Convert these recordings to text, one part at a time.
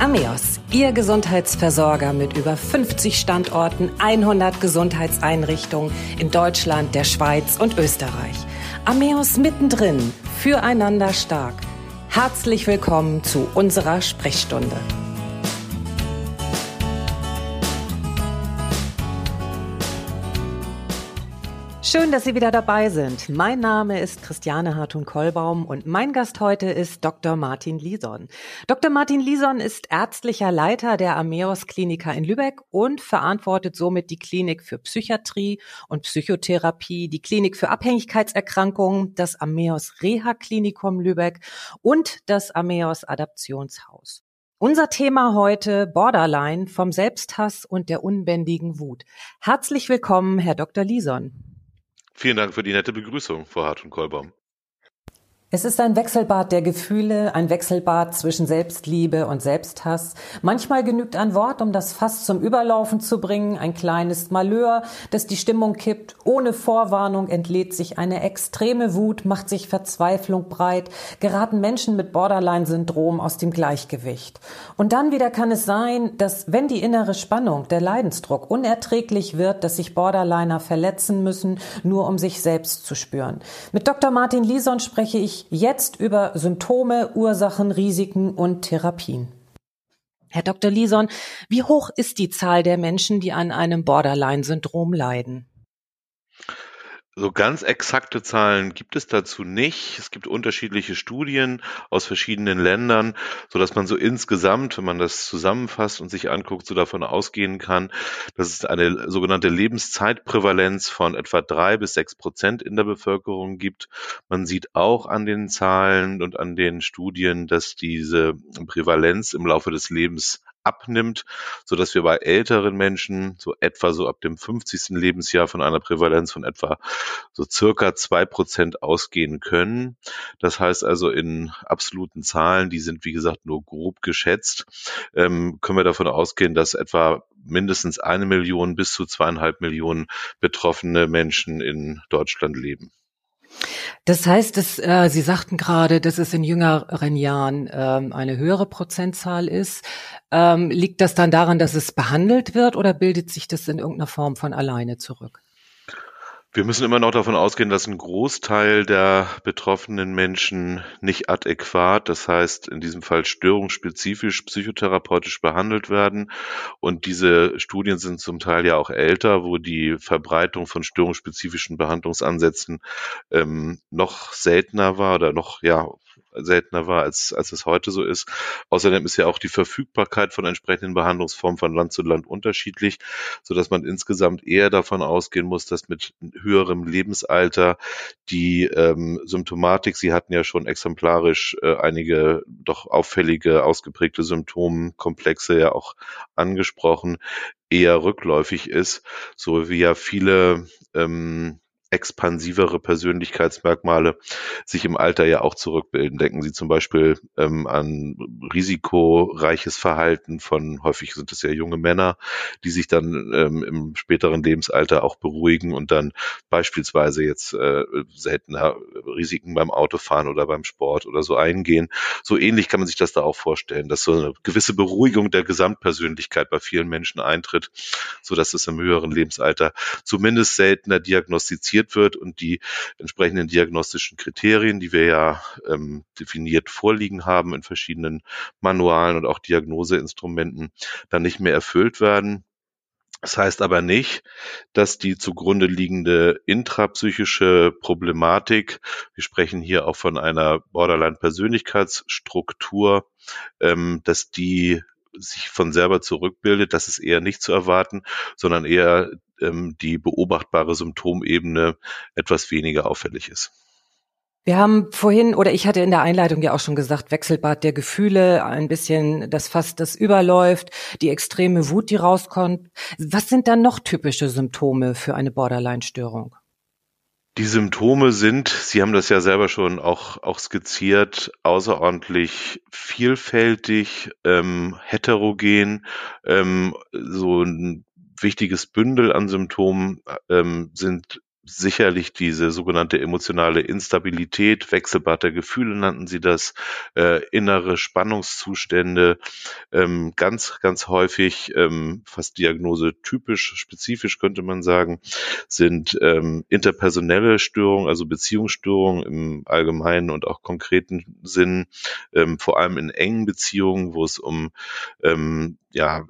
Ameos, Ihr Gesundheitsversorger mit über 50 Standorten, 100 Gesundheitseinrichtungen in Deutschland, der Schweiz und Österreich. Ameos mittendrin, füreinander stark. Herzlich willkommen zu unserer Sprechstunde. Schön, dass Sie wieder dabei sind. Mein Name ist Christiane Hartun-Kollbaum und mein Gast heute ist Dr. Martin Lison. Dr. Martin Lison ist ärztlicher Leiter der Ameos Klinika in Lübeck und verantwortet somit die Klinik für Psychiatrie und Psychotherapie, die Klinik für Abhängigkeitserkrankungen, das Ameos Reha Klinikum Lübeck und das Ameos Adaptionshaus. Unser Thema heute Borderline vom Selbsthass und der unbändigen Wut. Herzlich willkommen, Herr Dr. Lison. Vielen Dank für die nette Begrüßung, Frau Hart und Kolbaum. Es ist ein Wechselbad der Gefühle, ein Wechselbad zwischen Selbstliebe und Selbsthass. Manchmal genügt ein Wort, um das Fass zum Überlaufen zu bringen, ein kleines Malheur, das die Stimmung kippt. Ohne Vorwarnung entlädt sich eine extreme Wut, macht sich Verzweiflung breit, geraten Menschen mit Borderline-Syndrom aus dem Gleichgewicht. Und dann wieder kann es sein, dass wenn die innere Spannung, der Leidensdruck unerträglich wird, dass sich Borderliner verletzen müssen, nur um sich selbst zu spüren. Mit Dr. Martin Lison spreche ich jetzt über Symptome, Ursachen, Risiken und Therapien. Herr Dr. Lison, wie hoch ist die Zahl der Menschen, die an einem Borderline-Syndrom leiden? So ganz exakte Zahlen gibt es dazu nicht. Es gibt unterschiedliche Studien aus verschiedenen Ländern, so dass man so insgesamt, wenn man das zusammenfasst und sich anguckt, so davon ausgehen kann, dass es eine sogenannte Lebenszeitprävalenz von etwa drei bis sechs Prozent in der Bevölkerung gibt. Man sieht auch an den Zahlen und an den Studien, dass diese Prävalenz im Laufe des Lebens abnimmt, so dass wir bei älteren Menschen so etwa so ab dem 50. Lebensjahr von einer Prävalenz von etwa so circa zwei Prozent ausgehen können. Das heißt also in absoluten Zahlen, die sind wie gesagt nur grob geschätzt, ähm, können wir davon ausgehen, dass etwa mindestens eine Million bis zu zweieinhalb Millionen betroffene Menschen in Deutschland leben. Das heißt, dass, äh, Sie sagten gerade, dass es in jüngeren Jahren ähm, eine höhere Prozentzahl ist. Ähm, liegt das dann daran, dass es behandelt wird oder bildet sich das in irgendeiner Form von alleine zurück? Wir müssen immer noch davon ausgehen, dass ein Großteil der betroffenen Menschen nicht adäquat, das heißt in diesem Fall störungsspezifisch psychotherapeutisch behandelt werden. Und diese Studien sind zum Teil ja auch älter, wo die Verbreitung von störungsspezifischen Behandlungsansätzen ähm, noch seltener war oder noch ja seltener war, als, als es heute so ist. Außerdem ist ja auch die Verfügbarkeit von entsprechenden Behandlungsformen von Land zu Land unterschiedlich, so man insgesamt eher davon ausgehen muss, dass mit höherem Lebensalter die ähm, Symptomatik, Sie hatten ja schon exemplarisch äh, einige doch auffällige, ausgeprägte Symptomkomplexe ja auch angesprochen, eher rückläufig ist, so wie ja viele ähm, expansivere Persönlichkeitsmerkmale sich im Alter ja auch zurückbilden. Denken Sie zum Beispiel ähm, an risikoreiches Verhalten von, häufig sind es ja junge Männer, die sich dann ähm, im späteren Lebensalter auch beruhigen und dann beispielsweise jetzt äh, seltener Risiken beim Autofahren oder beim Sport oder so eingehen. So ähnlich kann man sich das da auch vorstellen, dass so eine gewisse Beruhigung der Gesamtpersönlichkeit bei vielen Menschen eintritt, so dass es im höheren Lebensalter zumindest seltener diagnostiziert analysiert wird und die entsprechenden diagnostischen Kriterien, die wir ja ähm, definiert vorliegen haben in verschiedenen Manualen und auch Diagnoseinstrumenten, dann nicht mehr erfüllt werden. Das heißt aber nicht, dass die zugrunde liegende intrapsychische Problematik, wir sprechen hier auch von einer Borderline-Persönlichkeitsstruktur, ähm, dass die sich von selber zurückbildet, das ist eher nicht zu erwarten, sondern eher ähm, die beobachtbare Symptomebene etwas weniger auffällig ist. Wir haben vorhin, oder ich hatte in der Einleitung ja auch schon gesagt, Wechselbad der Gefühle, ein bisschen das Fass, das überläuft, die extreme Wut, die rauskommt. Was sind dann noch typische Symptome für eine Borderline-Störung? Die Symptome sind, Sie haben das ja selber schon auch, auch skizziert, außerordentlich vielfältig, ähm, heterogen. Ähm, so ein wichtiges Bündel an Symptomen ähm, sind sicherlich diese sogenannte emotionale Instabilität, Wechselbad der Gefühle nannten sie das, äh, innere Spannungszustände, ähm, ganz, ganz häufig, ähm, fast Diagnose typisch, spezifisch könnte man sagen, sind ähm, interpersonelle Störungen, also Beziehungsstörungen im allgemeinen und auch konkreten Sinn, ähm, vor allem in engen Beziehungen, wo es um ähm, ja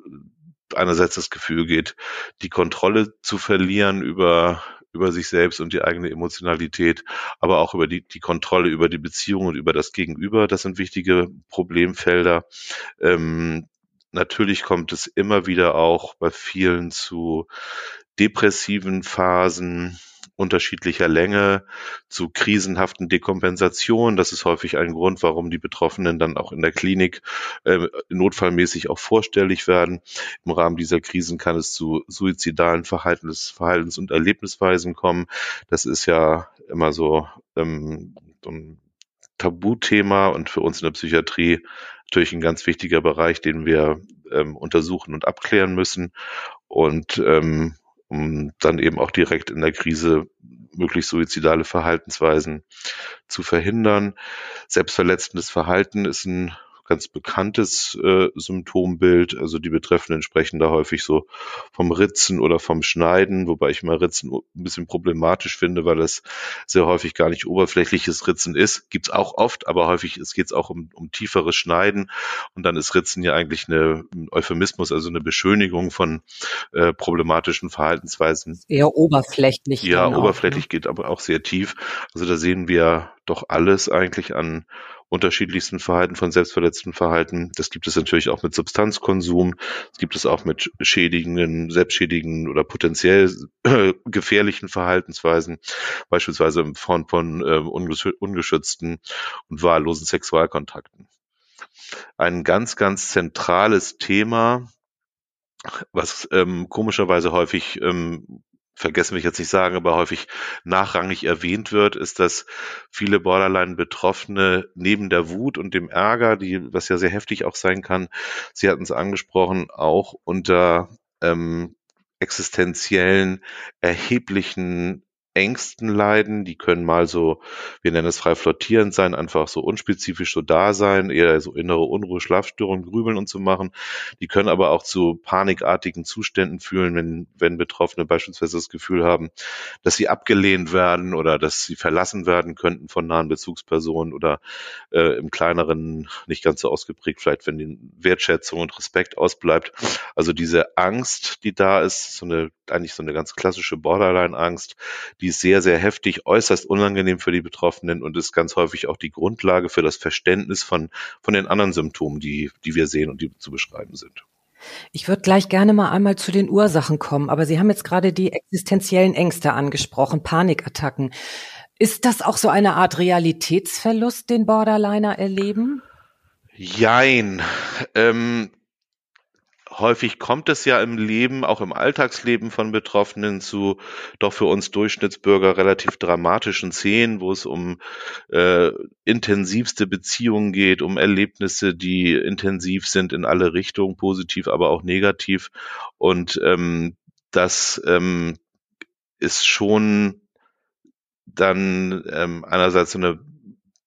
einerseits das Gefühl geht, die Kontrolle zu verlieren über über sich selbst und die eigene Emotionalität, aber auch über die, die Kontrolle über die Beziehung und über das Gegenüber. Das sind wichtige Problemfelder. Ähm, natürlich kommt es immer wieder auch bei vielen zu depressiven Phasen, unterschiedlicher Länge zu krisenhaften Dekompensationen. Das ist häufig ein Grund, warum die Betroffenen dann auch in der Klinik äh, notfallmäßig auch vorstellig werden. Im Rahmen dieser Krisen kann es zu suizidalen Verhaltens-, Verhaltens und Erlebnisweisen kommen. Das ist ja immer so, ähm, so ein Tabuthema und für uns in der Psychiatrie natürlich ein ganz wichtiger Bereich, den wir ähm, untersuchen und abklären müssen. Und ähm, um dann eben auch direkt in der Krise möglichst suizidale Verhaltensweisen zu verhindern. Selbstverletzendes Verhalten ist ein ganz bekanntes äh, Symptombild. Also die Betreffenden sprechen da häufig so vom Ritzen oder vom Schneiden, wobei ich mal Ritzen ein bisschen problematisch finde, weil das sehr häufig gar nicht oberflächliches Ritzen ist. Gibt's auch oft, aber häufig geht es auch um, um tieferes Schneiden. Und dann ist Ritzen ja eigentlich eine, ein Euphemismus, also eine Beschönigung von äh, problematischen Verhaltensweisen. Eher oberflächlich. Ja, oberflächlich auch, ne? geht aber auch sehr tief. Also da sehen wir doch alles eigentlich an unterschiedlichsten Verhalten von selbstverletzten Verhalten. Das gibt es natürlich auch mit Substanzkonsum. Das gibt es auch mit schädigenden, selbstschädigenden oder potenziell äh, gefährlichen Verhaltensweisen, beispielsweise in Form von äh, ungeschützten und wahllosen Sexualkontakten. Ein ganz, ganz zentrales Thema, was ähm, komischerweise häufig ähm, vergessen will ich jetzt nicht sagen, aber häufig nachrangig erwähnt wird, ist, dass viele Borderline-Betroffene neben der Wut und dem Ärger, die, was ja sehr heftig auch sein kann, Sie hatten es angesprochen, auch unter ähm, existenziellen, erheblichen Ängsten leiden. Die können mal so, wir nennen es frei flottierend sein, einfach so unspezifisch so da sein, eher so innere Unruhe, Schlafstörungen, Grübeln und so machen. Die können aber auch zu panikartigen Zuständen fühlen, wenn, wenn Betroffene beispielsweise das Gefühl haben, dass sie abgelehnt werden oder dass sie verlassen werden könnten von nahen Bezugspersonen oder äh, im kleineren nicht ganz so ausgeprägt, vielleicht wenn die Wertschätzung und Respekt ausbleibt. Also diese Angst, die da ist, so eine, eigentlich so eine ganz klassische Borderline-Angst, die ist sehr, sehr heftig, äußerst unangenehm für die Betroffenen und ist ganz häufig auch die Grundlage für das Verständnis von, von den anderen Symptomen, die, die wir sehen und die zu beschreiben sind. Ich würde gleich gerne mal einmal zu den Ursachen kommen, aber Sie haben jetzt gerade die existenziellen Ängste angesprochen, Panikattacken. Ist das auch so eine Art Realitätsverlust, den Borderliner erleben? Jein. Ähm, häufig kommt es ja im Leben, auch im Alltagsleben von Betroffenen zu doch für uns Durchschnittsbürger relativ dramatischen Szenen, wo es um äh, intensivste Beziehungen geht, um Erlebnisse, die intensiv sind in alle Richtungen, positiv, aber auch negativ. Und ähm, das ähm, ist schon dann ähm, einerseits so eine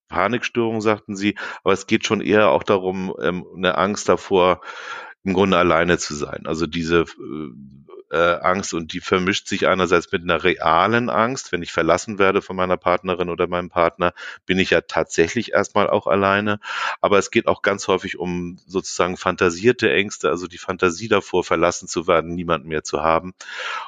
Panikstörung, sagten sie, aber es geht schon eher auch darum, ähm, eine Angst davor, im Grunde alleine zu sein. Also diese äh, äh, Angst und die vermischt sich einerseits mit einer realen Angst. Wenn ich verlassen werde von meiner Partnerin oder meinem Partner, bin ich ja tatsächlich erstmal auch alleine. Aber es geht auch ganz häufig um sozusagen fantasierte Ängste, also die Fantasie davor, verlassen zu werden, niemanden mehr zu haben.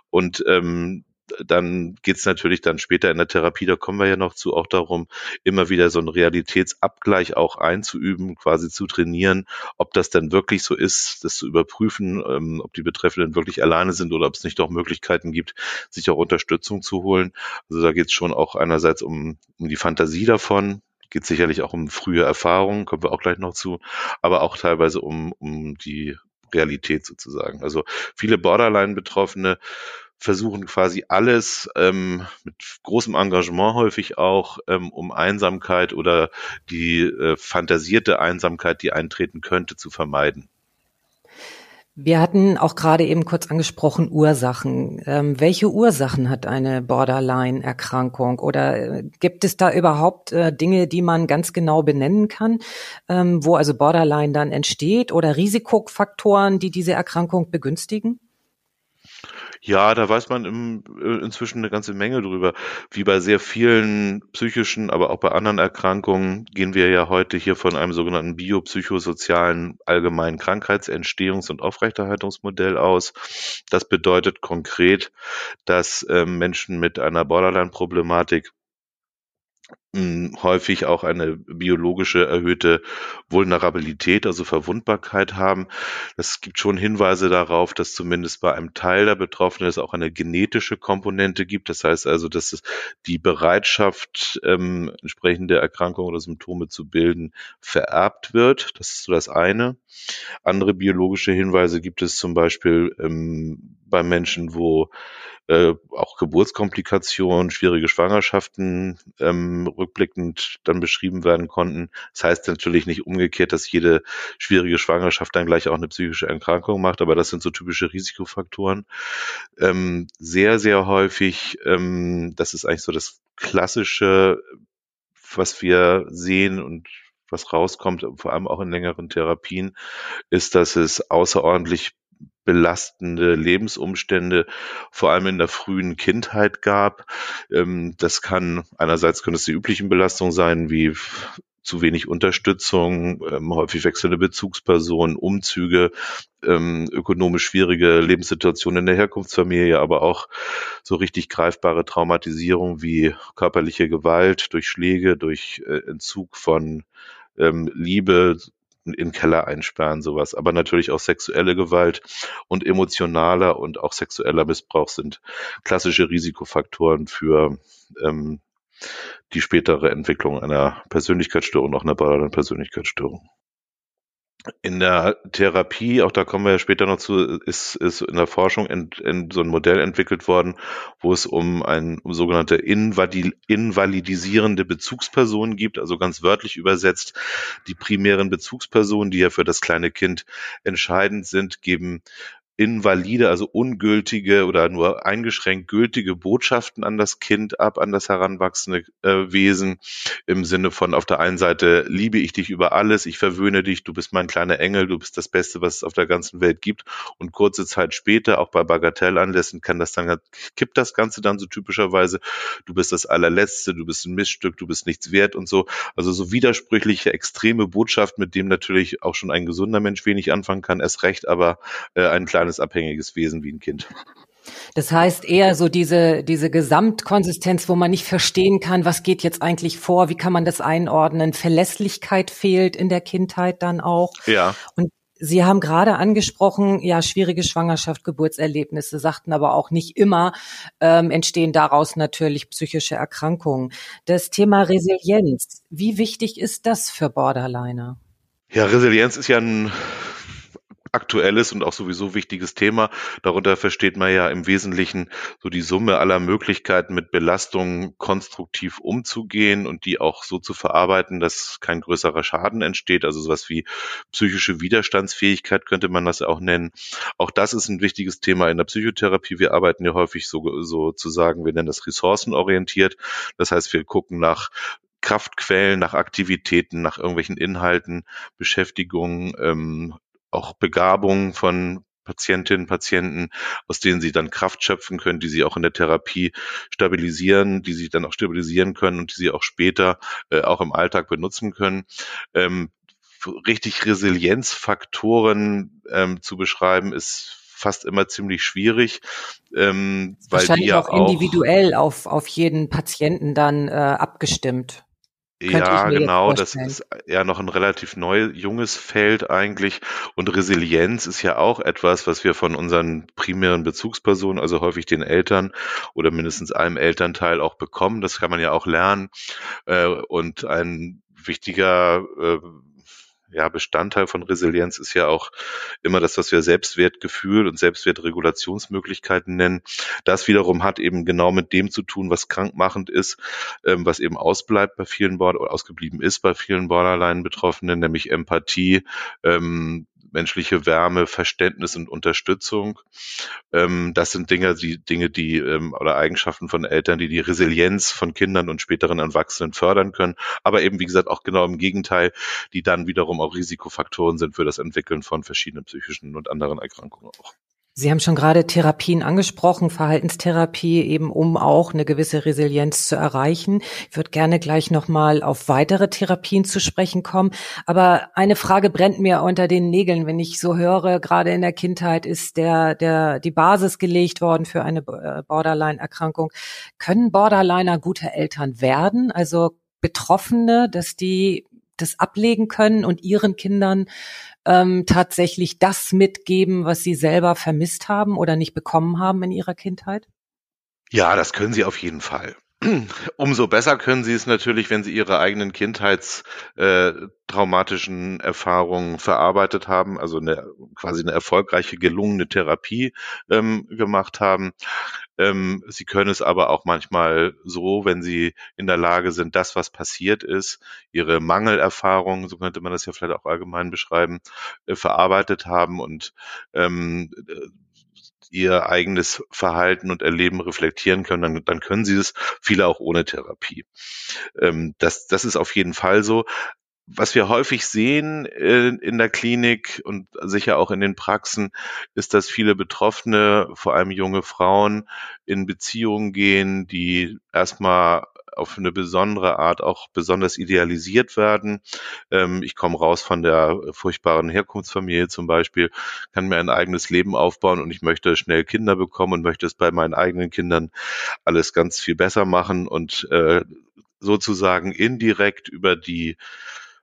Und ähm, dann geht es natürlich dann später in der Therapie, da kommen wir ja noch zu, auch darum, immer wieder so einen Realitätsabgleich auch einzuüben, quasi zu trainieren, ob das denn wirklich so ist, das zu überprüfen, ähm, ob die Betreffenden wirklich alleine sind oder ob es nicht doch Möglichkeiten gibt, sich auch Unterstützung zu holen. Also da geht es schon auch einerseits um, um die Fantasie davon, geht sicherlich auch um frühe Erfahrungen, kommen wir auch gleich noch zu, aber auch teilweise um, um die Realität sozusagen. Also viele Borderline-Betroffene versuchen quasi alles ähm, mit großem Engagement häufig auch, ähm, um Einsamkeit oder die äh, fantasierte Einsamkeit, die eintreten könnte, zu vermeiden. Wir hatten auch gerade eben kurz angesprochen Ursachen. Ähm, welche Ursachen hat eine Borderline-Erkrankung? Oder äh, gibt es da überhaupt äh, Dinge, die man ganz genau benennen kann, ähm, wo also Borderline dann entsteht oder Risikofaktoren, die diese Erkrankung begünstigen? Ja, da weiß man im, äh, inzwischen eine ganze Menge drüber. Wie bei sehr vielen psychischen, aber auch bei anderen Erkrankungen gehen wir ja heute hier von einem sogenannten biopsychosozialen allgemeinen Krankheitsentstehungs- und Aufrechterhaltungsmodell aus. Das bedeutet konkret, dass ähm, Menschen mit einer Borderline-Problematik häufig auch eine biologische erhöhte Vulnerabilität, also Verwundbarkeit haben. Es gibt schon Hinweise darauf, dass zumindest bei einem Teil der Betroffenen es auch eine genetische Komponente gibt. Das heißt also, dass es die Bereitschaft, ähm, entsprechende Erkrankungen oder Symptome zu bilden, vererbt wird. Das ist so das eine. Andere biologische Hinweise gibt es zum Beispiel ähm, bei Menschen, wo äh, auch Geburtskomplikationen, schwierige Schwangerschaften ähm, rückblickend dann beschrieben werden konnten. Das heißt natürlich nicht umgekehrt, dass jede schwierige Schwangerschaft dann gleich auch eine psychische Erkrankung macht, aber das sind so typische Risikofaktoren. Ähm, sehr, sehr häufig, ähm, das ist eigentlich so das klassische, was wir sehen und was rauskommt, vor allem auch in längeren Therapien, ist, dass es außerordentlich belastende Lebensumstände, vor allem in der frühen Kindheit gab. Ähm, das kann einerseits können es die üblichen Belastungen sein, wie zu wenig Unterstützung, ähm, häufig wechselnde Bezugspersonen, Umzüge, ähm, ökonomisch schwierige Lebenssituationen in der Herkunftsfamilie, aber auch so richtig greifbare Traumatisierung wie körperliche Gewalt durch Schläge, durch äh, Entzug von Liebe, in Keller einsperren, sowas. Aber natürlich auch sexuelle Gewalt und emotionaler und auch sexueller Missbrauch sind klassische Risikofaktoren für ähm, die spätere Entwicklung einer Persönlichkeitsstörung, auch einer Borderline-Persönlichkeitsstörung. In der Therapie, auch da kommen wir ja später noch zu, ist, ist in der Forschung ent, ent, so ein Modell entwickelt worden, wo es um ein um sogenannte invali, invalidisierende Bezugspersonen gibt, also ganz wörtlich übersetzt, die primären Bezugspersonen, die ja für das kleine Kind entscheidend sind, geben invalide, also ungültige oder nur eingeschränkt gültige Botschaften an das Kind ab, an das heranwachsende äh, Wesen, im Sinne von auf der einen Seite liebe ich dich über alles, ich verwöhne dich, du bist mein kleiner Engel, du bist das Beste, was es auf der ganzen Welt gibt. Und kurze Zeit später, auch bei Bagatellanlässen, kann das dann, kippt das Ganze dann so typischerweise, du bist das allerletzte, du bist ein Miststück, du bist nichts wert und so. Also so widersprüchliche, extreme Botschaft, mit dem natürlich auch schon ein gesunder Mensch wenig anfangen kann, erst recht, aber äh, ein kleiner kleines abhängiges Wesen wie ein Kind. Das heißt eher so diese, diese Gesamtkonsistenz, wo man nicht verstehen kann, was geht jetzt eigentlich vor, wie kann man das einordnen. Verlässlichkeit fehlt in der Kindheit dann auch. Ja. Und Sie haben gerade angesprochen, ja, schwierige Schwangerschaft, Geburtserlebnisse, sagten aber auch nicht immer, ähm, entstehen daraus natürlich psychische Erkrankungen. Das Thema Resilienz, wie wichtig ist das für Borderliner? Ja, Resilienz ist ja ein aktuelles und auch sowieso wichtiges Thema. Darunter versteht man ja im Wesentlichen so die Summe aller Möglichkeiten, mit Belastungen konstruktiv umzugehen und die auch so zu verarbeiten, dass kein größerer Schaden entsteht. Also sowas wie psychische Widerstandsfähigkeit könnte man das auch nennen. Auch das ist ein wichtiges Thema in der Psychotherapie. Wir arbeiten ja häufig so, sozusagen, wir nennen das ressourcenorientiert. Das heißt, wir gucken nach Kraftquellen, nach Aktivitäten, nach irgendwelchen Inhalten, Beschäftigungen, ähm, auch Begabungen von Patientinnen, Patienten, aus denen sie dann Kraft schöpfen können, die sie auch in der Therapie stabilisieren, die sie dann auch stabilisieren können und die sie auch später äh, auch im Alltag benutzen können. Ähm, richtig Resilienzfaktoren ähm, zu beschreiben, ist fast immer ziemlich schwierig, ähm, weil die ja auch individuell auf, auf jeden Patienten dann äh, abgestimmt. Ja, genau, das ist ja noch ein relativ neu, junges Feld eigentlich. Und Resilienz ist ja auch etwas, was wir von unseren primären Bezugspersonen, also häufig den Eltern oder mindestens einem Elternteil auch bekommen. Das kann man ja auch lernen. Äh, und ein wichtiger äh, ja, Bestandteil von Resilienz ist ja auch immer das, was wir Selbstwertgefühl und Selbstwertregulationsmöglichkeiten nennen. Das wiederum hat eben genau mit dem zu tun, was krankmachend ist, ähm, was eben ausbleibt bei vielen Border oder ausgeblieben ist bei vielen Borderline-Betroffenen, nämlich Empathie, ähm, menschliche Wärme, Verständnis und Unterstützung. Ähm, das sind Dinge, die Dinge, die ähm, oder Eigenschaften von Eltern, die die Resilienz von Kindern und späteren Erwachsenen fördern können. Aber eben, wie gesagt, auch genau im Gegenteil, die dann wiederum auch Risikofaktoren sind für das Entwickeln von verschiedenen psychischen und anderen Erkrankungen auch. Sie haben schon gerade Therapien angesprochen, Verhaltenstherapie, eben um auch eine gewisse Resilienz zu erreichen. Ich würde gerne gleich nochmal auf weitere Therapien zu sprechen kommen. Aber eine Frage brennt mir unter den Nägeln, wenn ich so höre, gerade in der Kindheit ist der, der, die Basis gelegt worden für eine äh, Borderline-Erkrankung. Können Borderliner gute Eltern werden? Also Betroffene, dass die das ablegen können und ihren Kindern ähm, tatsächlich das mitgeben, was sie selber vermisst haben oder nicht bekommen haben in ihrer Kindheit? Ja, das können sie auf jeden Fall. Umso besser können sie es natürlich, wenn sie ihre eigenen kindheitstraumatischen äh, Erfahrungen verarbeitet haben, also eine, quasi eine erfolgreiche, gelungene Therapie ähm, gemacht haben. Ähm, sie können es aber auch manchmal so, wenn sie in der Lage sind, das, was passiert ist, ihre Mangelerfahrungen, so könnte man das ja vielleicht auch allgemein beschreiben, äh, verarbeitet haben und ähm, ihr eigenes Verhalten und Erleben reflektieren können, dann, dann können sie es, viele auch ohne Therapie. Ähm, das, das ist auf jeden Fall so. Was wir häufig sehen äh, in der Klinik und sicher auch in den Praxen, ist, dass viele Betroffene, vor allem junge Frauen, in Beziehungen gehen, die erstmal auf eine besondere Art auch besonders idealisiert werden. Ähm, ich komme raus von der furchtbaren Herkunftsfamilie zum Beispiel, kann mir ein eigenes Leben aufbauen und ich möchte schnell Kinder bekommen und möchte es bei meinen eigenen Kindern alles ganz viel besser machen und äh, sozusagen indirekt über die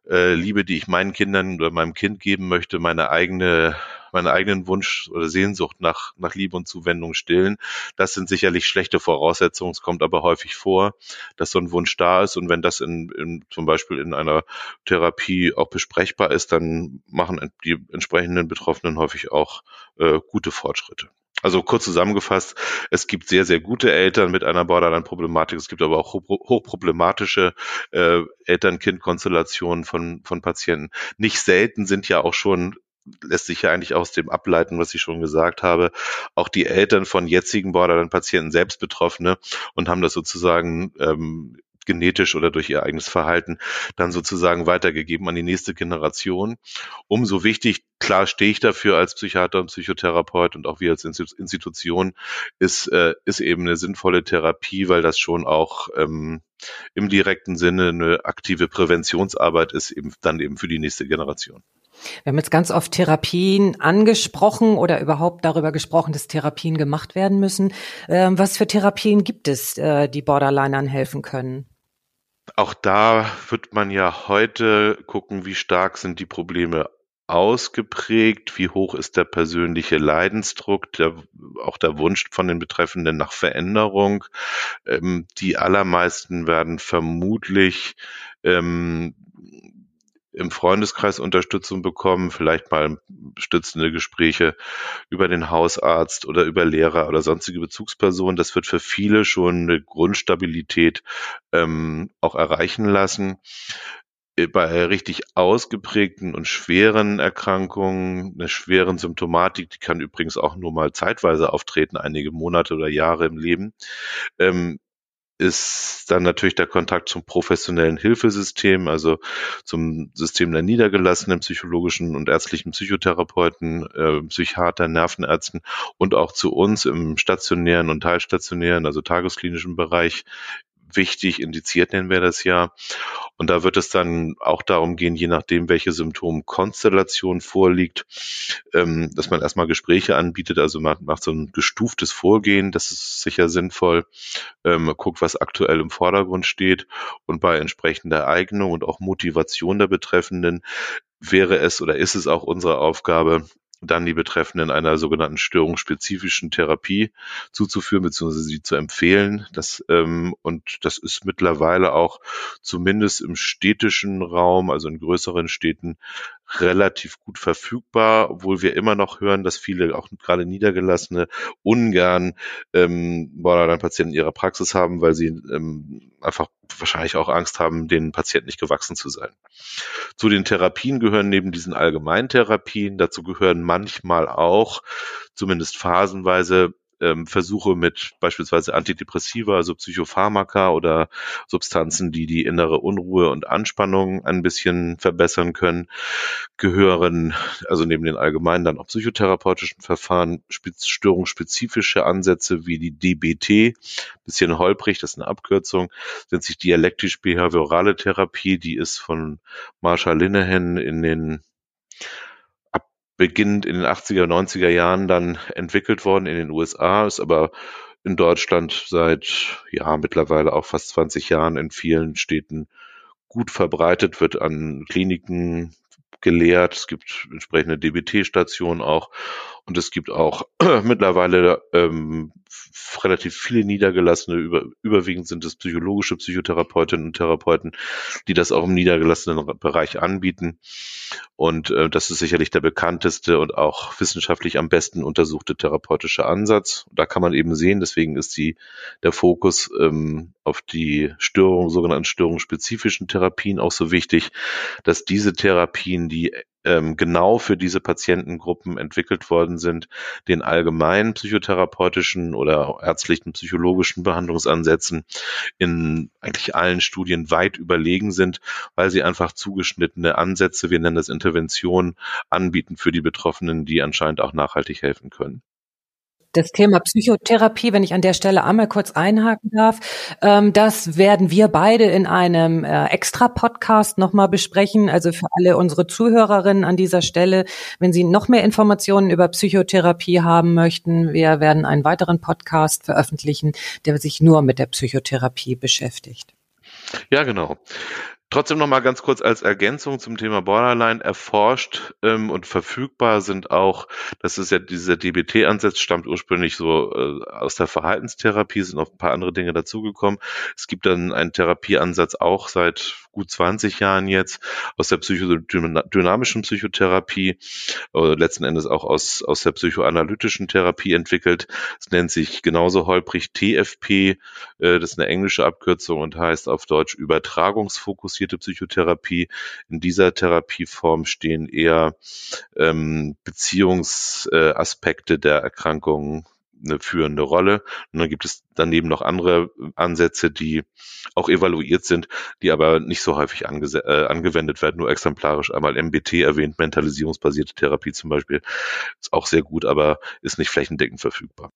äh, Liebe, die ich meinen Kindern oder meinem Kind geben möchte, meine eigene, meinen eigenen Wunsch oder Sehnsucht nach, nach Liebe und Zuwendung stillen. Das sind sicherlich schlechte Voraussetzungen. Es kommt aber häufig vor, dass so ein Wunsch da ist. Und wenn das in, in zum Beispiel in einer Therapie auch besprechbar ist, dann machen die entsprechenden Betroffenen häufig auch äh, gute Fortschritte. Also kurz zusammengefasst, es gibt sehr, sehr gute Eltern mit einer Borderline-Problematik. Es gibt aber auch hochproblematische äh, Eltern-Kind-Konstellationen von, von Patienten. Nicht selten sind ja auch schon lässt sich ja eigentlich aus dem ableiten, was ich schon gesagt habe, auch die Eltern von jetzigen Borderline-Patienten selbst Betroffene und haben das sozusagen ähm, genetisch oder durch ihr eigenes Verhalten dann sozusagen weitergegeben an die nächste Generation. Umso wichtig, klar stehe ich dafür als Psychiater und Psychotherapeut und auch wir als Institution, ist, äh, ist eben eine sinnvolle Therapie, weil das schon auch ähm, im direkten Sinne eine aktive Präventionsarbeit ist, eben dann eben für die nächste Generation. Wir haben jetzt ganz oft Therapien angesprochen oder überhaupt darüber gesprochen, dass Therapien gemacht werden müssen. Ähm, was für Therapien gibt es, äh, die Borderlinern helfen können? Auch da wird man ja heute gucken, wie stark sind die Probleme ausgeprägt, wie hoch ist der persönliche Leidensdruck, der, auch der Wunsch von den Betreffenden nach Veränderung. Ähm, die allermeisten werden vermutlich ähm, im Freundeskreis Unterstützung bekommen, vielleicht mal stützende Gespräche über den Hausarzt oder über Lehrer oder sonstige Bezugspersonen. Das wird für viele schon eine Grundstabilität ähm, auch erreichen lassen. Äh, bei richtig ausgeprägten und schweren Erkrankungen, einer schweren Symptomatik, die kann übrigens auch nur mal zeitweise auftreten, einige Monate oder Jahre im Leben, ähm, ist dann natürlich der Kontakt zum professionellen Hilfesystem, also zum System der niedergelassenen psychologischen und ärztlichen Psychotherapeuten, äh, Psychiater, Nervenärzten und auch zu uns im stationären und teilstationären, also tagesklinischen Bereich wichtig, indiziert nennen wir das ja. Und da wird es dann auch darum gehen, je nachdem, welche Symptomkonstellation vorliegt, ähm, dass man erstmal Gespräche anbietet, also man macht so ein gestuftes Vorgehen, das ist sicher sinnvoll, ähm, guckt, was aktuell im Vordergrund steht. Und bei entsprechender Eignung und auch Motivation der Betreffenden wäre es oder ist es auch unsere Aufgabe, dann die Betreffenden einer sogenannten störungsspezifischen Therapie zuzuführen bzw. sie zu empfehlen. Das, ähm, und das ist mittlerweile auch zumindest im städtischen Raum, also in größeren Städten, relativ gut verfügbar, obwohl wir immer noch hören, dass viele, auch gerade Niedergelassene, ungern ähm, Borderline-Patienten in ihrer Praxis haben, weil sie ähm, einfach wahrscheinlich auch Angst haben, den Patienten nicht gewachsen zu sein. Zu den Therapien gehören neben diesen Allgemeintherapien, dazu gehören manchmal auch, zumindest phasenweise, ähm, Versuche mit beispielsweise Antidepressiva, also Psychopharmaka oder Substanzen, die die innere Unruhe und Anspannung ein bisschen verbessern können, gehören also neben den allgemeinen dann auch psychotherapeutischen Verfahren störungsspezifische Ansätze wie die DBT, bisschen holprig, das ist eine Abkürzung, nennt sich dialektisch-behaviorale Therapie, die ist von Marshall Linehan in den beginnend in den 80er, 90er Jahren dann entwickelt worden in den USA, ist aber in Deutschland seit ja mittlerweile auch fast 20 Jahren in vielen Städten gut verbreitet, wird an Kliniken gelehrt. Es gibt entsprechende DBT-Stationen auch und es gibt auch mittlerweile ähm, relativ viele niedergelassene, über, überwiegend sind es psychologische Psychotherapeutinnen und Therapeuten, die das auch im niedergelassenen Bereich anbieten. Und äh, das ist sicherlich der bekannteste und auch wissenschaftlich am besten untersuchte therapeutische Ansatz. Da kann man eben sehen, deswegen ist die, der Fokus ähm, auf die Störung, sogenannten störungsspezifischen Therapien auch so wichtig, dass diese Therapien, die ähm, genau für diese Patientengruppen entwickelt worden sind, den allgemeinen psychotherapeutischen oder ärztlichen psychologischen Behandlungsansätzen in eigentlich allen Studien weit überlegen sind, weil sie einfach zugeschnittene Ansätze, wir nennen das Intervention, anbieten für die Betroffenen, die anscheinend auch nachhaltig helfen können das Thema Psychotherapie, wenn ich an der Stelle einmal kurz einhaken darf, ähm, das werden wir beide in einem äh, Extra-Podcast nochmal besprechen. Also für alle unsere Zuhörerinnen an dieser Stelle, wenn Sie noch mehr Informationen über Psychotherapie haben möchten, wir werden einen weiteren Podcast veröffentlichen, der sich nur mit der Psychotherapie beschäftigt. Ja, genau. Trotzdem noch mal ganz kurz als Ergänzung zum Thema Borderline erforscht ähm, und verfügbar sind auch, das ist ja dieser DBT-Ansatz stammt ursprünglich so äh, aus der Verhaltenstherapie, sind noch ein paar andere Dinge dazugekommen. Es gibt dann einen Therapieansatz auch seit gut 20 Jahren jetzt aus der psychodynamischen Psychotherapie, äh, letzten Endes auch aus, aus der psychoanalytischen Therapie entwickelt. Es nennt sich genauso holprig TFP, äh, das ist eine englische Abkürzung und heißt auf Deutsch übertragungsfokussiert fokussierte Psychotherapie. In dieser Therapieform stehen eher ähm, Beziehungsaspekte der Erkrankung eine führende Rolle. Und dann gibt es daneben noch andere Ansätze, die auch evaluiert sind, die aber nicht so häufig äh, angewendet werden, nur exemplarisch einmal MBT erwähnt, mentalisierungsbasierte Therapie zum Beispiel, ist auch sehr gut, aber ist nicht flächendeckend verfügbar.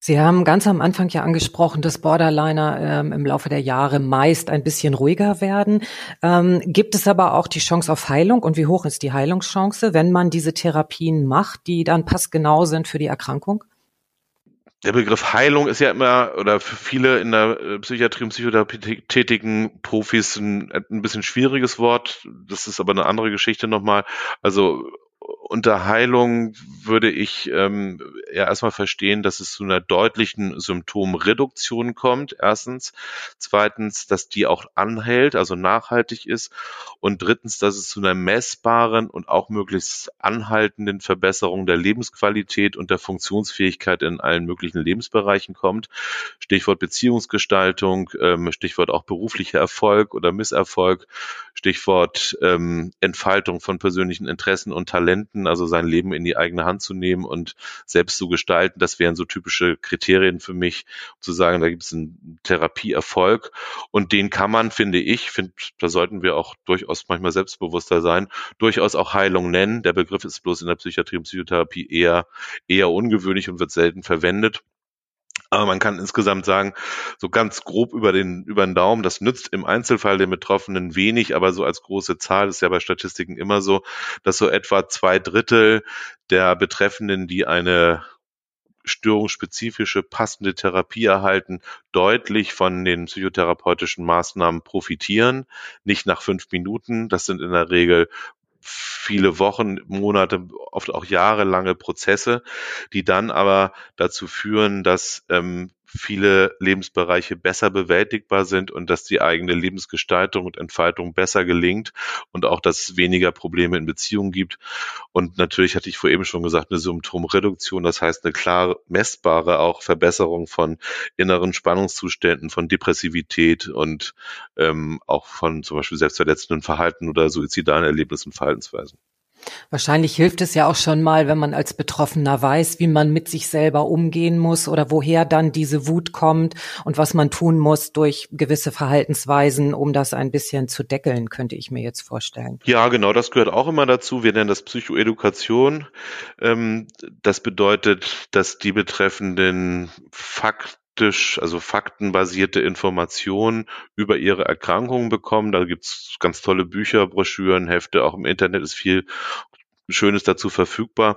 Sie haben ganz am Anfang ja angesprochen, dass Borderliner ähm, im Laufe der Jahre meist ein bisschen ruhiger werden. Ähm, gibt es aber auch die Chance auf Heilung und wie hoch ist die Heilungschance, wenn man diese Therapien macht, die dann passgenau sind für die Erkrankung? Der Begriff Heilung ist ja immer oder für viele in der äh, Psychiatrie und Psychotherapie tätigen Profis ein, ein bisschen schwieriges Wort. Das ist aber eine andere Geschichte nochmal. Also unter Heilung würde ich ähm, ja erstmal verstehen, dass es zu einer deutlichen Symptomreduktion kommt. Erstens. Zweitens, dass die auch anhält, also nachhaltig ist. Und drittens, dass es zu einer messbaren und auch möglichst anhaltenden Verbesserung der Lebensqualität und der Funktionsfähigkeit in allen möglichen Lebensbereichen kommt. Stichwort Beziehungsgestaltung, ähm, Stichwort auch beruflicher Erfolg oder Misserfolg, Stichwort ähm, Entfaltung von persönlichen Interessen und Talenten Talenten, also sein Leben in die eigene Hand zu nehmen und selbst zu gestalten. Das wären so typische Kriterien für mich, um zu sagen, da gibt es einen Therapieerfolg und den kann man, finde ich, find, da sollten wir auch durchaus manchmal selbstbewusster sein, durchaus auch Heilung nennen. Der Begriff ist bloß in der Psychiatrie und Psychotherapie eher, eher ungewöhnlich und wird selten verwendet. Aber man kann insgesamt sagen, so ganz grob über den, über den Daumen, das nützt im Einzelfall den Betroffenen wenig, aber so als große Zahl ist ja bei Statistiken immer so, dass so etwa zwei Drittel der Betreffenden, die eine störungsspezifische passende Therapie erhalten, deutlich von den psychotherapeutischen Maßnahmen profitieren. Nicht nach fünf Minuten. Das sind in der Regel viele Wochen, Monate, oft auch jahrelange Prozesse, die dann aber dazu führen, dass ähm, viele Lebensbereiche besser bewältigbar sind und dass die eigene Lebensgestaltung und Entfaltung besser gelingt und auch, dass es weniger Probleme in Beziehungen gibt. Und natürlich hatte ich vor eben schon gesagt, eine Symptomreduktion, das heißt eine klar messbare auch Verbesserung von inneren Spannungszuständen, von Depressivität und ähm, auch von zum Beispiel selbstverletzenden Verhalten oder suizidalen Erlebnissen Verhaltensweisen. Wahrscheinlich hilft es ja auch schon mal, wenn man als Betroffener weiß, wie man mit sich selber umgehen muss oder woher dann diese Wut kommt und was man tun muss durch gewisse Verhaltensweisen, um das ein bisschen zu deckeln, könnte ich mir jetzt vorstellen. Ja, genau, das gehört auch immer dazu. Wir nennen das Psychoedukation. Ähm, das bedeutet, dass die betreffenden Fakten faktisch, also faktenbasierte Informationen über ihre Erkrankungen bekommen. Da gibt's ganz tolle Bücher, Broschüren, Hefte, auch im Internet ist viel Schönes dazu verfügbar.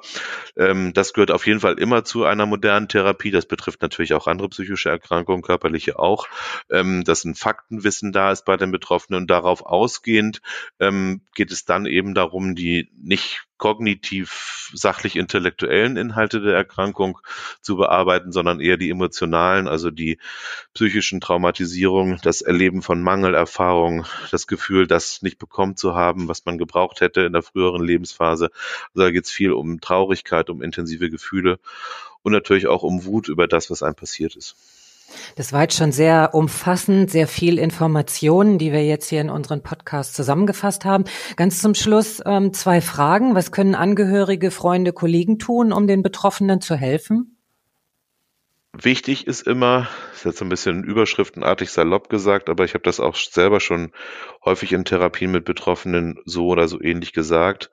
Ähm, das gehört auf jeden Fall immer zu einer modernen Therapie. Das betrifft natürlich auch andere psychische Erkrankungen, körperliche auch, ähm, dass ein Faktenwissen da ist bei den Betroffenen. Und darauf ausgehend ähm, geht es dann eben darum, die nicht kognitiv sachlich intellektuellen Inhalte der Erkrankung zu bearbeiten, sondern eher die emotionalen, also die psychischen Traumatisierungen, das Erleben von Mangelerfahrungen, das Gefühl, das nicht bekommen zu haben, was man gebraucht hätte in der früheren Lebensphase. Also da geht es viel um Traurigkeit, um intensive Gefühle und natürlich auch um Wut über das, was einem passiert ist. Das war jetzt schon sehr umfassend, sehr viel Informationen, die wir jetzt hier in unseren Podcast zusammengefasst haben. Ganz zum Schluss ähm, zwei Fragen. Was können Angehörige, Freunde, Kollegen tun, um den Betroffenen zu helfen? Wichtig ist immer, ist jetzt ein bisschen überschriftenartig salopp gesagt, aber ich habe das auch selber schon häufig in Therapien mit Betroffenen so oder so ähnlich gesagt.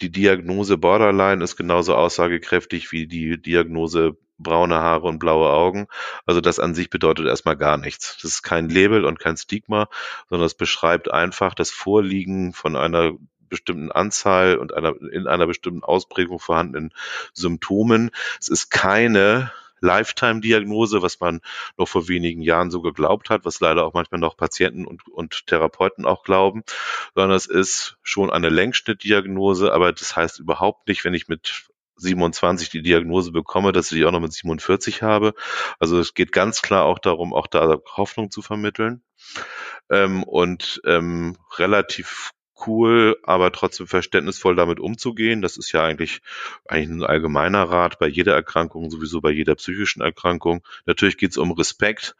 Die Diagnose Borderline ist genauso aussagekräftig wie die Diagnose braune Haare und blaue Augen. Also das an sich bedeutet erstmal gar nichts. Das ist kein Label und kein Stigma, sondern es beschreibt einfach das Vorliegen von einer bestimmten Anzahl und einer in einer bestimmten Ausprägung vorhandenen Symptomen. Es ist keine Lifetime-Diagnose, was man noch vor wenigen Jahren so geglaubt hat, was leider auch manchmal noch Patienten und, und Therapeuten auch glauben, sondern es ist schon eine Längsschnittdiagnose, aber das heißt überhaupt nicht, wenn ich mit 27 die Diagnose bekomme, dass ich die auch noch mit 47 habe. Also es geht ganz klar auch darum, auch da Hoffnung zu vermitteln. Ähm, und ähm, relativ cool, aber trotzdem verständnisvoll damit umzugehen. Das ist ja eigentlich, eigentlich ein allgemeiner Rat bei jeder Erkrankung, sowieso bei jeder psychischen Erkrankung. Natürlich geht es um Respekt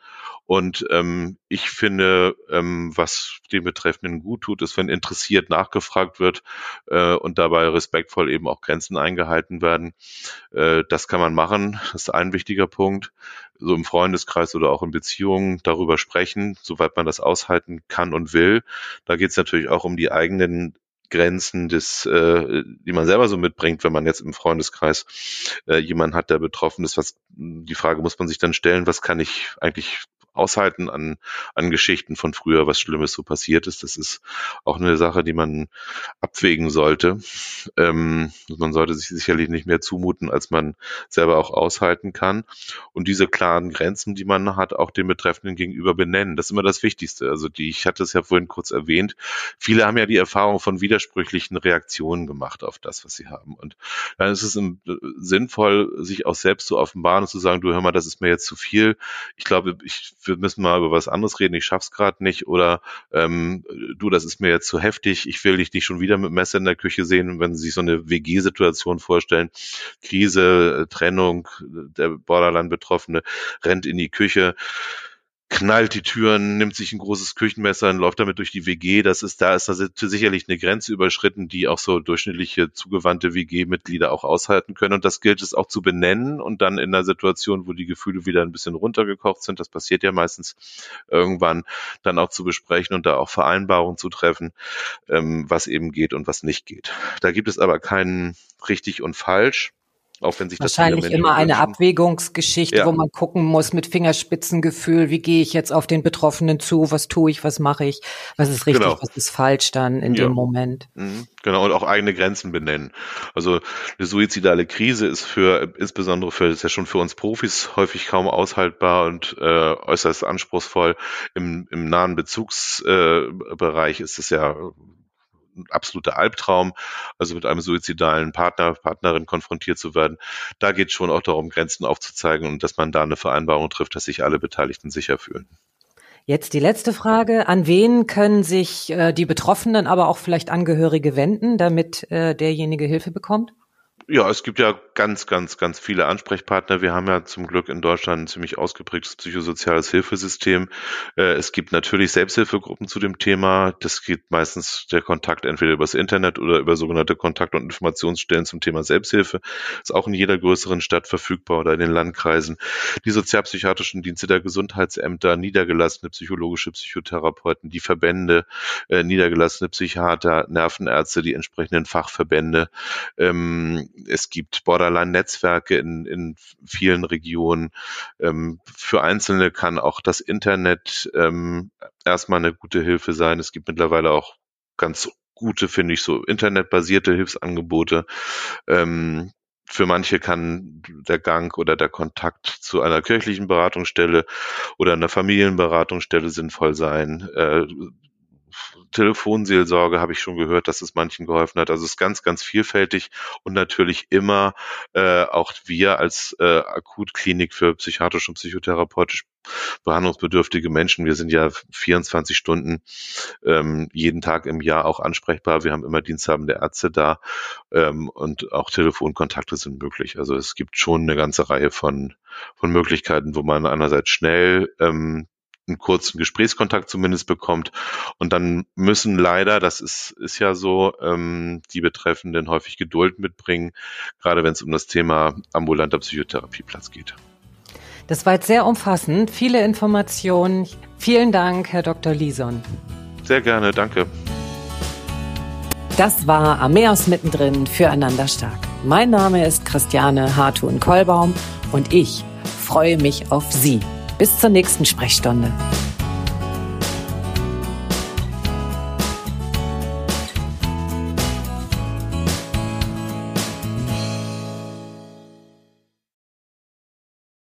und ähm, ich finde, ähm, was den Betreffenden gut tut, ist, wenn interessiert nachgefragt wird äh, und dabei respektvoll eben auch Grenzen eingehalten werden. Äh, das kann man machen. Das ist ein wichtiger Punkt so im Freundeskreis oder auch in Beziehungen darüber sprechen, soweit man das aushalten kann und will. Da geht es natürlich auch um die eigenen Grenzen des, äh, die man selber so mitbringt, wenn man jetzt im Freundeskreis äh, jemanden hat, der betroffen ist. Was die Frage muss man sich dann stellen, was kann ich eigentlich aushalten an, an Geschichten von früher, was Schlimmes so passiert ist. Das ist auch eine Sache, die man abwägen sollte. Ähm, man sollte sich sicherlich nicht mehr zumuten, als man selber auch aushalten kann. Und diese klaren Grenzen, die man hat, auch den Betreffenden gegenüber benennen. Das ist immer das Wichtigste. Also die, ich hatte es ja vorhin kurz erwähnt. Viele haben ja die Erfahrung von widersprüchlichen Reaktionen gemacht auf das, was sie haben. Und dann ist es sinnvoll, sich auch selbst zu offenbaren und zu sagen, du hör mal, das ist mir jetzt zu viel. Ich glaube, ich wir müssen mal über was anderes reden, ich schaff's gerade nicht oder ähm, du, das ist mir jetzt zu heftig, ich will dich nicht schon wieder mit Messer in der Küche sehen, wenn Sie sich so eine WG-Situation vorstellen, Krise, Trennung, der Borderline-Betroffene rennt in die Küche, knallt die Türen, nimmt sich ein großes Küchenmesser und läuft damit durch die WG. Das ist, da ist da sicherlich eine Grenze überschritten, die auch so durchschnittliche zugewandte WG-Mitglieder auch aushalten können. Und das gilt es auch zu benennen und dann in einer Situation, wo die Gefühle wieder ein bisschen runtergekocht sind, das passiert ja meistens irgendwann, dann auch zu besprechen und da auch Vereinbarungen zu treffen, ähm, was eben geht und was nicht geht. Da gibt es aber keinen richtig und falsch auch wenn sich das wahrscheinlich immer eine Abwägungsgeschichte, ja. wo man gucken muss mit Fingerspitzengefühl, wie gehe ich jetzt auf den Betroffenen zu, was tue ich, was mache ich, was ist richtig, genau. was ist falsch dann in ja. dem Moment. Mhm. Genau und auch eigene Grenzen benennen. Also eine suizidale Krise ist für insbesondere für ist ja schon für uns Profis häufig kaum aushaltbar und äh, äußerst anspruchsvoll. Im, im nahen Bezugsbereich äh, ist es ja absoluter Albtraum, also mit einem suizidalen Partner, Partnerin konfrontiert zu werden. Da geht es schon auch darum, Grenzen aufzuzeigen und dass man da eine Vereinbarung trifft, dass sich alle Beteiligten sicher fühlen. Jetzt die letzte Frage. An wen können sich äh, die Betroffenen, aber auch vielleicht Angehörige wenden, damit äh, derjenige Hilfe bekommt? Ja, es gibt ja ganz, ganz, ganz viele Ansprechpartner. Wir haben ja zum Glück in Deutschland ein ziemlich ausgeprägtes psychosoziales Hilfesystem. Äh, es gibt natürlich Selbsthilfegruppen zu dem Thema. Das geht meistens der Kontakt entweder übers Internet oder über sogenannte Kontakt- und Informationsstellen zum Thema Selbsthilfe. Ist auch in jeder größeren Stadt verfügbar oder in den Landkreisen. Die sozialpsychiatrischen Dienste der Gesundheitsämter, niedergelassene psychologische Psychotherapeuten, die Verbände, äh, niedergelassene Psychiater, Nervenärzte, die entsprechenden Fachverbände. Es gibt Borderline-Netzwerke in, in vielen Regionen. Ähm, für Einzelne kann auch das Internet ähm, erstmal eine gute Hilfe sein. Es gibt mittlerweile auch ganz gute, finde ich, so internetbasierte Hilfsangebote. Ähm, für manche kann der Gang oder der Kontakt zu einer kirchlichen Beratungsstelle oder einer Familienberatungsstelle sinnvoll sein. Äh, Telefonseelsorge habe ich schon gehört, dass es manchen geholfen hat. Also es ist ganz, ganz vielfältig und natürlich immer äh, auch wir als äh, Akutklinik für psychiatrisch und psychotherapeutisch behandlungsbedürftige Menschen. Wir sind ja 24 Stunden ähm, jeden Tag im Jahr auch ansprechbar. Wir haben immer diensthabende Ärzte da ähm, und auch Telefonkontakte sind möglich. Also es gibt schon eine ganze Reihe von, von Möglichkeiten, wo man einerseits schnell ähm, einen kurzen Gesprächskontakt zumindest bekommt. Und dann müssen leider, das ist, ist ja so, ähm, die Betreffenden häufig Geduld mitbringen, gerade wenn es um das Thema ambulanter Psychotherapieplatz geht. Das war jetzt sehr umfassend, viele Informationen. Vielen Dank, Herr Dr. Lison. Sehr gerne, danke. Das war Ameos mittendrin füreinander stark. Mein Name ist Christiane Hartun-Kollbaum und ich freue mich auf Sie. Bis zur nächsten Sprechstunde.